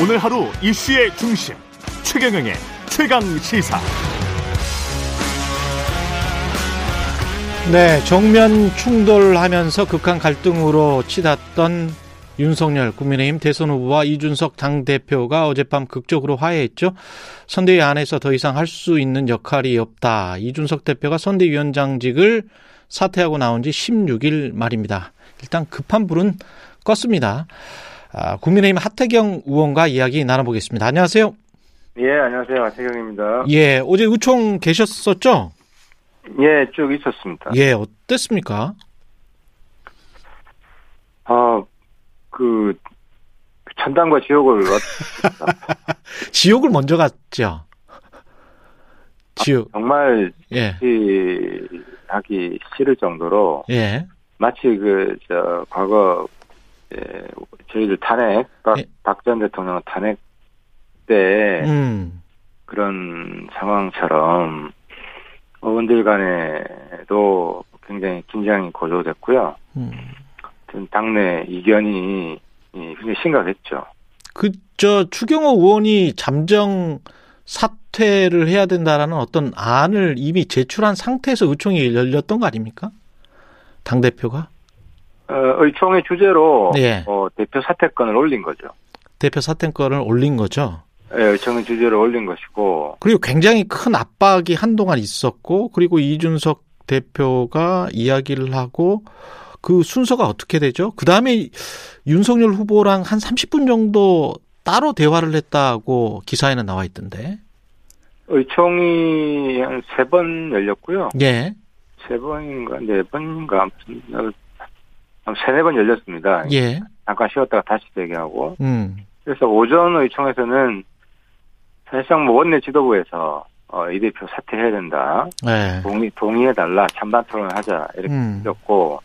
오늘 하루 이슈의 중심 최경영의 최강 시사. 네, 정면 충돌하면서 극한 갈등으로 치닫던 윤석열 국민의힘 대선 후보와 이준석 당 대표가 어젯밤 극적으로 화해했죠. 선대위 안에서 더 이상 할 수 있는 역할이 없다. 이준석 대표가 선대위원장직을 사퇴하고 나온 지 16일 말입니다. 일단 급한 불은 껐습니다. 아, 국민의힘 하태경 의원과 이야기 나눠보겠습니다. 안녕하세요. 예, 안녕하세요. 하태경입니다. 예, 어제 의총 계셨었죠? 예, 쭉 있었습니다. 예, 어땠습니까? 아, 그, 천당과 지옥을 왔, 지옥을 먼저 갔죠. 지옥. 정말, 예, 이, 하기 싫을 정도로, 예, 마치 그, 저, 과거, 예, 저희들 탄핵, 박, 예. 박전 대통령 탄핵 때 음, 그런 상황처럼, 의원들 간에도 굉장히 긴장이 고조됐고요. 음. 당내 이견이 이, 굉장히 심각했죠. 그, 저, 추경호 의원이 잠정 사퇴를 해야 된다라는 어떤 안을 이미 제출한 상태에서 의총이 열렸던 거 아닙니까? 당 대표가? 어, 의총의 주제로 예. 어, 대표 사퇴권을 올린 거죠. 대표 사퇴권을 올린 거죠. 예, 의총의 주제로 올린 것이고 그리고 굉장히 큰 압박이 한동안 있었고, 그리고 이준석 대표가 이야기를 하고, 그 순서가 어떻게 되죠? 그 다음에 윤석열 후보랑 한 30분 정도 따로 대화를 했다고 기사에는 나와 있던데. 의총이 한 세 번 열렸고요. 예, 세 번인가 네 번인가 아무튼 한 세네 번 열렸습니다. 예, 잠깐 쉬었다가 다시 대기하고. 음, 그래서 오전 의총에서는 사실상 뭐 원내 지도부에서 어, 이 대표 사퇴해야 된다. 예, 동의 동의해달라. 찬반 토론하자. 이렇게 음, 있었고.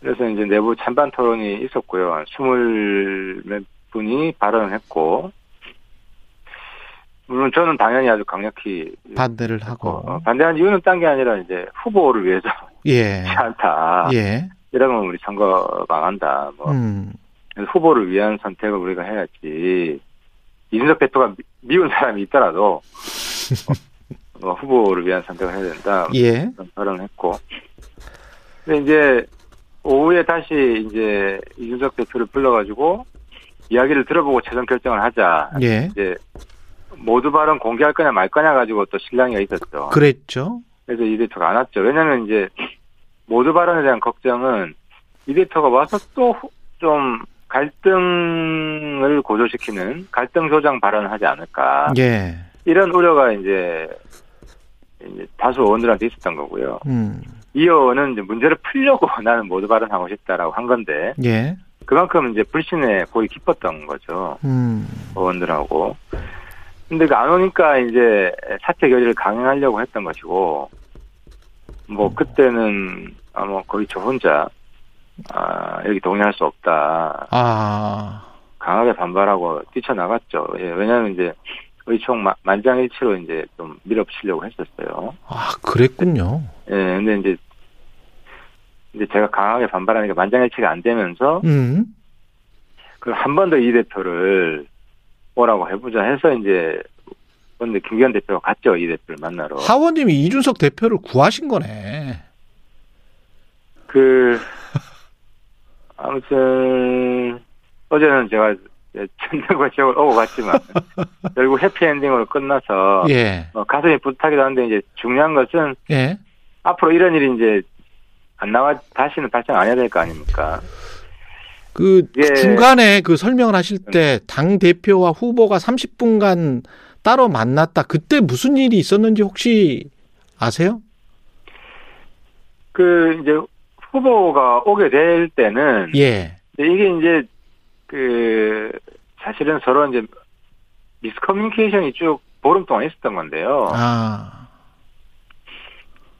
그래서 이제 내부 찬반 토론이 있었고요. 한 스물 몇 분이 발언을 했고. 물론 저는 당연히 아주 강력히 반대를 하고. 어, 반대한 이유는 딴 게 아니라 이제 후보를 위해서 예, 않다. 예, 이러면 우리 선거 망한다. 뭐 음, 후보를 위한 선택을 우리가 해야지. 이준석 대표가 미- 미운 사람이 있더라도 어, 뭐 후보를 위한 선택을 해야 된다. 예, 그런 발언을 했고. 근데 이제 오후에 다시 이제 이준석 대표를 불러가지고 이야기를 들어보고 최종 결정을 하자. 예, 이제 모두 발언 공개할 거냐 말 거냐 가지고 또 신랑이가 있었죠. 그랬죠. 그래서 이 대표가 안 왔죠. 왜냐면 이제 모두 발언에 대한 걱정은 이 대표가 와서 또 좀 갈등을 고조시키는 갈등 조장 발언을 하지 않을까. 예, 이런 우려가 이제, 이제 다수 의원들한테 있었던 거고요. 음, 이 의원은 이제 문제를 풀려고 나는 모두 발언하고 싶다라고 한 건데 예, 그만큼 이제 불신에 거의 기뻤던 거죠. 음, 의원들하고. 근데 그 안 오니까 이제 사퇴 결의를 강행하려고 했던 것이고, 뭐 그때는 아마 거의 저 혼자 아 여기 동의할 수 없다 아, 강하게 반발하고 뛰쳐나갔죠. 예, 왜냐하면 이제 의총 마- 만장일치로 이제 좀 밀어붙이려고 했었어요. 아, 그랬군요. 예, 근데 이제 이제 제가 강하게 반발하니까 만장일치가 안 되면서 음, 그한 번 더 이 대표를 오라고 해보자 해서 이제 근데 김기현 대표가 갔죠 이 대표를 만나러 하원님이 이준석 대표를 구하신 거네. 그 아무튼 어제는 제가 천정과 지역을 오고 갔지만 결국 해피엔딩으로 끝나서 예, 어, 가슴이 뿌듯하기도 한데 이제 중요한 것은 예, 앞으로 이런 일이 이제 안 나와 다시는 발생 안 해야 될 거 아닙니까? 그 예. 중간에 그 설명을 하실 때 당 대표와 후보가 30분간 따로 만났다. 그때 무슨 일이 있었는지 혹시 아세요? 그 이제 후보가 오게 될 때는 예, 이게 이제 그 사실은 서로 이제 미스커뮤니케이션이 쭉 보름 동안 있었던 건데요. 아,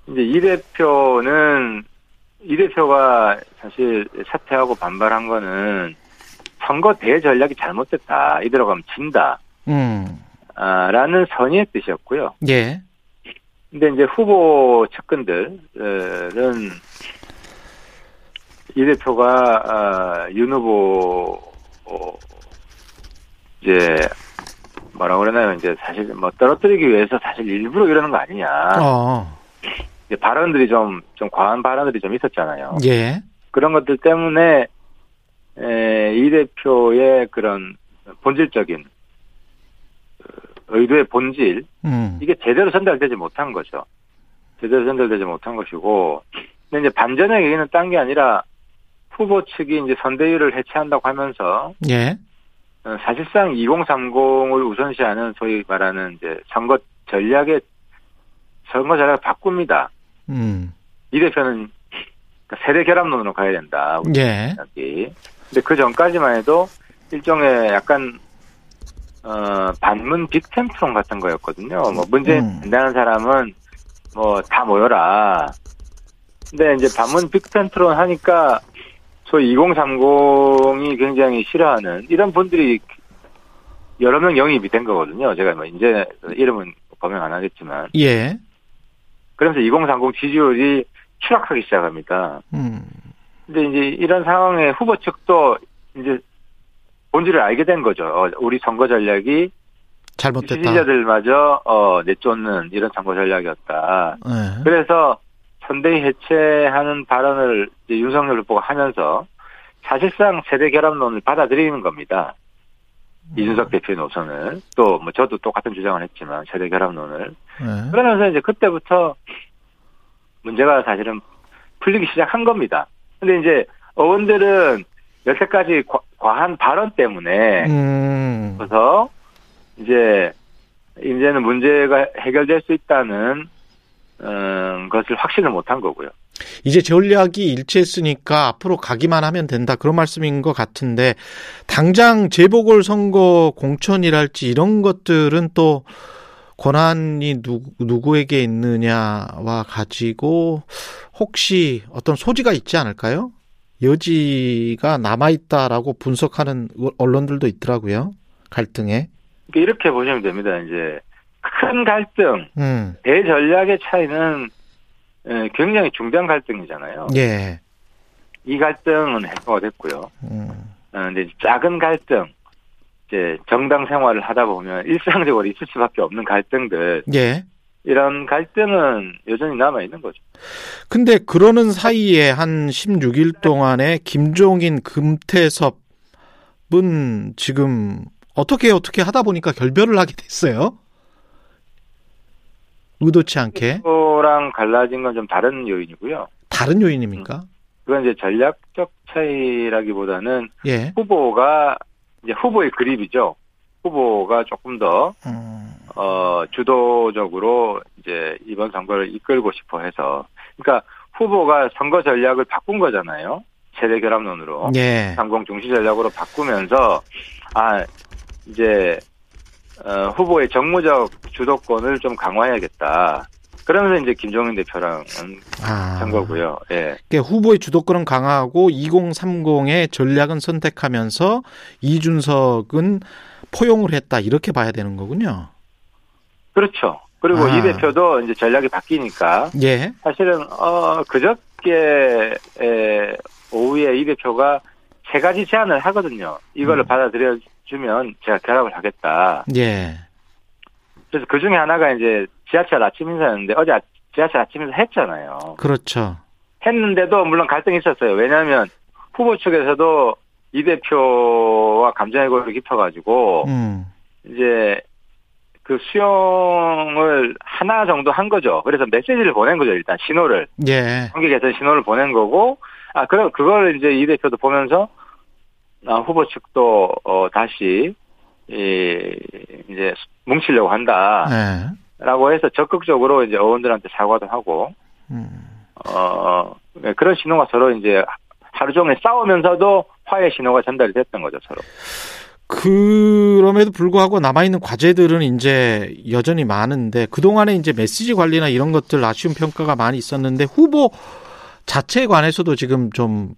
이제 이 대표는 이 대표가 사실 사퇴하고 반발한 거는 선거 대전략이 잘못됐다. 이대로 가면 진다. 음, 아, 라는 선의의 뜻이었고요. 예, 근데 이제 후보 측근들은 이 대표가 아, 윤 후보 어, 이제 뭐라 그러나요? 이제 사실 뭐 떨어뜨리기 위해서 사실 일부러 이러는 거 아니냐. 어. 이제 발언들이 좀, 좀 과한 발언들이 좀 있었잖아요. 예. 그런 것들 때문에, 에, 이 대표의 그런 본질적인 그 의도의 본질, 음. 이게 제대로 전달되지 못한 거죠. 제대로 전달되지 못한 것이고, 근데 이제 반전의 얘기는 딴 게 아니라 후보 측이 이제 선대위를 해체한다고 하면서 예. 어, 사실상 2030을 우선시하는 소위 말하는 이제 선거 전략의 선거 전략을 바꿉니다. 음. 이 대표는 그러니까 세대 결합론으로 가야 된다. 우리 예. 생각이. 근데 그 전까지만 해도 일종의 약간 어 반문 빅템프론 같은 거였거든요. 뭐 문재인 음. 반대하는 사람은 뭐 다 모여라. 근데 이제 반문 빅템프론 하니까 소위 2030이 굉장히 싫어하는 이런 분들이 여러 명 영입이 된 거거든요. 제가 뭐 이제 이름은 범행 안 하겠지만 예. 그러면서 2030 지지율이 추락하기 시작합니다. 음. 근데 이제 이런 상황에 후보 측도 이제 본질을 알게 된 거죠. 어, 우리 선거 전략이 잘못됐다. 지지자들마저 어, 내쫓는 이런 선거 전략이었다. 예. 그래서 선대위 해체하는 발언을 이제 윤석열 후보가 하면서 사실상 세대 결합론을 받아들이는 겁니다. 이준석 대표의 노선을 또 뭐 저도 똑같은 주장을 했지만 세대 결합론을 예. 그러면서 이제 그때부터 문제가 사실은 풀리기 시작한 겁니다. 근데 이제 의원들은 여태까지 과, 과한 발언 때문에 음. 그래서 이제 이제는 문제가 해결될 수 있다는 음, 것을 확신을 못한 거고요. 이제 전략이 일치했으니까 앞으로 가기만 하면 된다 그런 말씀인 것 같은데 당장 재보궐 선거 공천이랄지 이런 것들은 또 권한이 누, 누구에게 있느냐와 가지고 혹시 어떤 소지가 있지 않을까요? 여지가 남아있다라고 분석하는 언론들도 있더라고요. 갈등에. 그러니까 이렇게 보시면 됩니다. 이제 큰 갈등, 음. 대전략의 차이는 예, 굉장히 중대한 갈등이잖아요. 예. 이 갈등은 해소가 됐고요. 음. 어, 근데 작은 갈등, 이제 정당 생활을 하다 보면 일상적으로 있을 수밖에 없는 갈등들, 예. 이런 갈등은 여전히 남아 있는 거죠. 근데 그러는 사이에 한 16일 동안에 김종인 금태섭은 지금 어떻게 어떻게 하다 보니까 결별을 하게 됐어요. 의도치 않게 랑 갈라진 건 좀 다른 요인이고요. 다른 요인입니까? 그건 이제 전략적 차이라기보다는 예. 후보가 이제 후보의 그립이죠. 후보가 조금 더 음, 어, 주도적으로 이제 이번 선거를 이끌고 싶어 해서 그러니까 후보가 선거 전략을 바꾼 거잖아요. 세대 결합론으로 예. 상공 중시 전략으로 바꾸면서 아 이제 어, 후보의 정무적 주도권을 좀 강화해야겠다. 그러면서 이제 김종인 대표랑 아. 한 거고요. 예. 그러니까 후보의 주도권은 강화하고 2030의 전략은 선택하면서 이준석은 포용을 했다 이렇게 봐야 되는 거군요. 그렇죠. 그리고 아. 이 대표도 이제 전략이 바뀌니까 예. 사실은 어 그저께 에, 오후에 이 대표가 세 가지 제안을 하거든요. 이거를 음. 받아들여 주면 제가 결합을 하겠다. 예. 그래서 그 중에 하나가 이제 지하철 아침 인사였는데 어제 아- 지하철 아침 인사 했잖아요. 그렇죠. 했는데도 물론 갈등이 있었어요. 왜냐하면 후보 측에서도 이 대표와 감정의 골이 깊어가지고 음. 이제 그 수용을 하나 정도 한 거죠. 그래서 메시지를 보낸 거죠. 일단 신호를 예. 관계 개선 신호를 보낸 거고 아 그럼 그걸 이제 이 대표도 보면서 아, 후보 측도 어 다시 이 이제 뭉치려고 한다라고 예. 해서 적극적으로 이제 의원들한테 사과도 하고 음. 어 네, 그런 신호가 서로 이제 하루 종일 싸우면서도 화해 신호가 전달이 됐던 거죠 서로. 그럼에도 불구하고 남아있는 과제들은 이제 여전히 많은데 그동안에 이제 메시지 관리나 이런 것들 아쉬운 평가가 많이 있었는데 후보 자체에 관해서도 지금 좀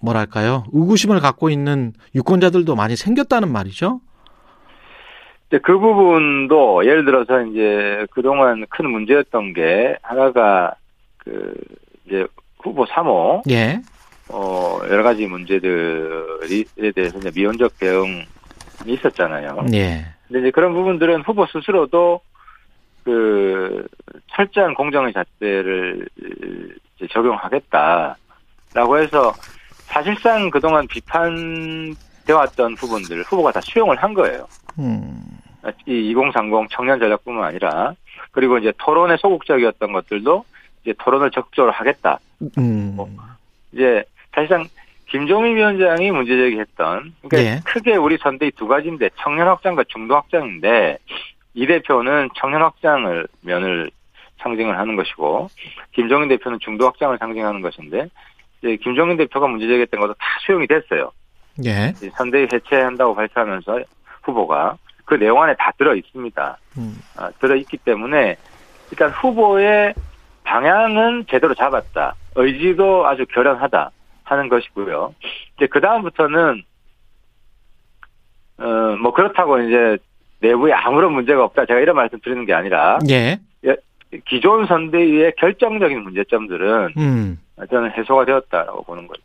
뭐랄까요 의구심을 갖고 있는 유권자들도 많이 생겼다는 말이죠. 근데 그 부분도 예를 들어서 이제 그동안 큰 문제였던 게 하나가 그 이제 후보 3호 예. 어 여러 가지 문제들에 대해서 이제 미온적 대응 있었잖아요. 예. 근데 이제 그런 부분들은 후보 스스로도 그 철저한 공정의 잣대를 적용하겠다라고 해서 사실상 그동안 비판돼 왔던 부분들 후보가 다 수용을 한 거예요. 음. 이2030 청년 전략뿐만 아니라 그리고 이제 토론에 소극적이었던 것들도 이제 토론을 적극적으로 하겠다. 음. 이제 사실상 김종인 위원장이 문제 제기했던 그러니까 예. 크게 우리 선대위 두 가지인데 청년 확장과 중도 확장인데 이 대표는 청년 확장을 면을 상징을 하는 것이고 김종인 대표는 중도 확장을 상징하는 것인데 이제 김종인 대표가 문제 제기했던 것도 다 수용이 됐어요. 예. 선대위 해체한다고 발표하면서 후보가 그 내용 안에 다 들어 있습니다. 음. 아, 들어 있기 때문에 일단 후보의 방향은 제대로 잡았다. 의지도 아주 결연하다 하는 것이고요. 이제 그 다음부터는 어 뭐 그렇다고 이제 내부에 아무런 문제가 없다. 제가 이런 말씀 드리는 게 아니라 예. 기존 선대위의 결정적인 문제점들은 음. 저는 해소가 되었다라고 보는 거죠.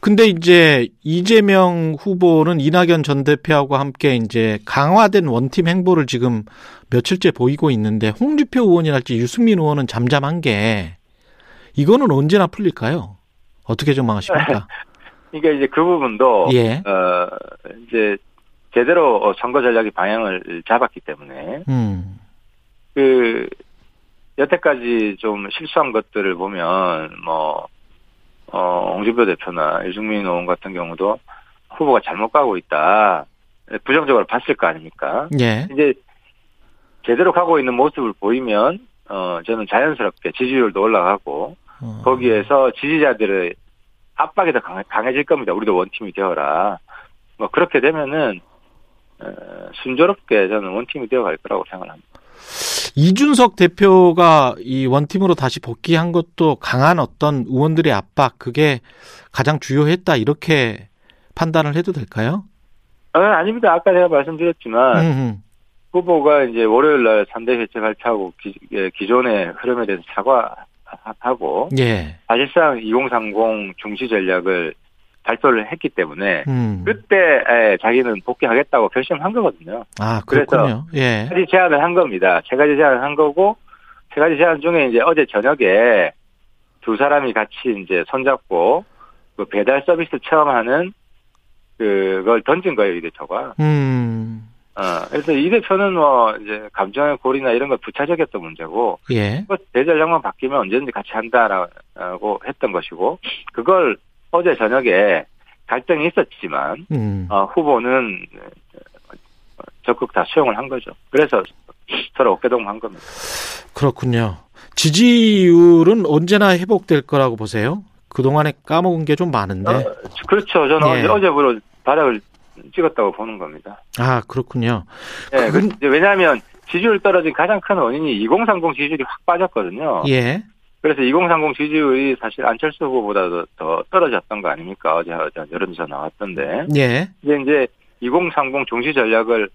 근데 이제 이재명 후보는 이낙연 전 대표하고 함께 이제 강화된 원팀 행보를 지금 며칠째 보이고 있는데 홍준표 의원이랄지 유승민 의원은 잠잠한 게 이거는 언제나 풀릴까요? 어떻게 전망하십니까? 그러니까 이제 그 부분도 예. 어 이제 제대로 선거 전략의 방향을 잡았기 때문에 음. 그 여태까지 좀 실수한 것들을 보면 뭐 어, 홍준표 대표나 유승민 의원 같은 경우도 후보가 잘못 가고 있다 부정적으로 봤을 거 아닙니까? 예. 이제 제대로 가고 있는 모습을 보이면 어 저는 자연스럽게 지지율도 올라가고 어. 거기에서 지지자들의 압박이 더 강해, 강해 질 겁니다. 우리도 원팀이 되어라. 뭐 그렇게 되면은 어, 순조롭게 저는 원팀이 되어갈 거라고 생각합니다. 이준석 대표가 이 원팀으로 다시 복귀한 것도 강한 어떤 의원들의 압박 그게 가장 주요했다 이렇게 판단을 해도 될까요? 어, 아닙니다. 아까 제가 말씀드렸지만 음, 후보가 이제 월요일 날 3대 해체 발표하고 기, 예, 기존의 흐름에 대해서 사과 하고 예. 사실상 2030 중시 전략을 발표를 했기 때문에 음. 그때 에, 자기는 복귀하겠다고 결심한 거거든요. 아, 그래서 그렇군요. 예. 세 가지 제안을 한 겁니다. 세 가지 제안을 한 거고 세 가지 제안 중에 이제 어제 저녁에 두 사람이 같이 이제 손잡고 그 배달 서비스 체험하는 그걸 던진 거예요 이 대표가. 음. 어 그래서 이 대표는 뭐 이제 감정의 골이나 이런 걸 부차적이었던 문제고 예. 그 대전량만 바뀌면 언제든지 같이 한다라고 했던 것이고 그걸 어제 저녁에 갈등이 있었지만 음. 어, 후보는 적극 다 수용을 한 거죠. 그래서 서로 어깨동무한 겁니다. 그렇군요. 지지율은 언제나 회복될 거라고 보세요? 그동안에 까먹은 게 좀 많은데. 어, 그렇죠. 저는 예. 어제 어제부로 바닥을 찍었다고 보는 겁니다. 아, 그렇군요. 예, 그건- 그- 이제 왜냐하면 지지율 떨어진 가장 큰 원인이 2030 지지율이 확 빠졌거든요. 예. 그래서 2030 지지율이 사실 안철수 후보보다도 더 떨어졌던 거 아닙니까? 어제, 어제 여론조사 나왔던데. 예. 이제 이제 2030 중시 전략을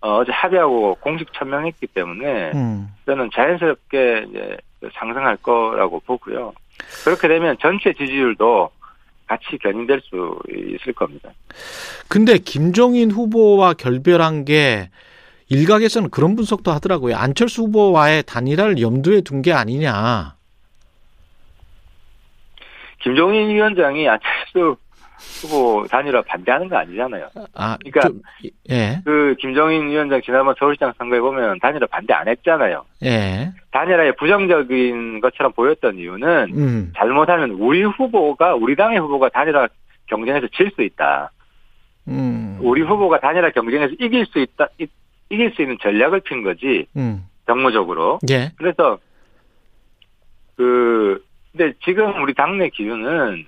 어, 어제 합의하고 공식 천명했기 때문에 음. 저는 자연스럽게 이제 상승할 거라고 보고요. 그렇게 되면 전체 지지율도 같이 견인될 수 있을 겁니다. 근데 김종인 후보와 결별한 게 일각에서는 그런 분석도 하더라고요. 안철수 후보와의 단일화를 염두에 둔 게 아니냐. 김종인 위원장이 안철수 후보 단일화 반대하는 거 아니잖아요. 아, 그러니까- 좀, 예. 그 김종인 위원장 지난번 서울시장 선거에 보면 단일화 반대 안 했잖아요. 예. 단일화에 부정적인 것처럼 보였던 이유는 음. 잘못하면 우리 후보가 우리 당의 후보가 단일화 경쟁에서 질 수 있다. 음. 우리 후보가 단일화 경쟁에서 이길 수 있다. 이- 이길 수 있는 전략을 핀 거지 음. 정무적으로. 예. 그래서 그 근데 지금 우리 당내 기준은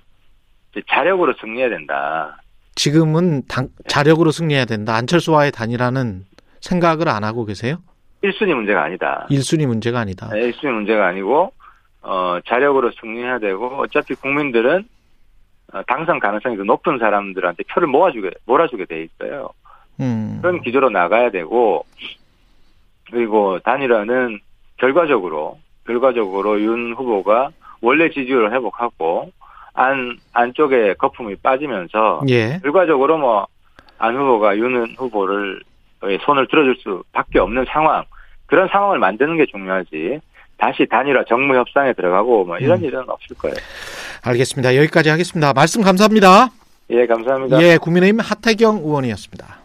자력으로 승리해야 된다. 지금은 당, 자력으로 승리해야 된다. 안철수와의 단일화는 생각을 안 하고 계세요? 1순위 문제가 아니다. 1순위 문제가 아니다. 네, 1순위 문제가 아니고 어 자력으로 승리해야 되고 어차피 국민들은 어, 당선 가능성이 더 높은 사람들한테 표를 모아주게 몰아주게 돼 있어요. 음. 그런 기조로 나가야 되고 그리고 단일화는 결과적으로 결과적으로 윤 후보가 원래 지지율을 회복하고 안 안쪽에 거품이 빠지면서 예. 결과적으로 뭐 안 후보가 윤 후보를 손을 들어줄 수밖에 없는 상황 그런 상황을 만드는 게 중요하지. 다시 단일화 정무 협상에 들어가고 뭐 이런 음. 일은 없을 거예요. 알겠습니다. 여기까지 하겠습니다. 말씀 감사합니다. 예, 감사합니다. 예, 국민의힘 하태경 의원이었습니다.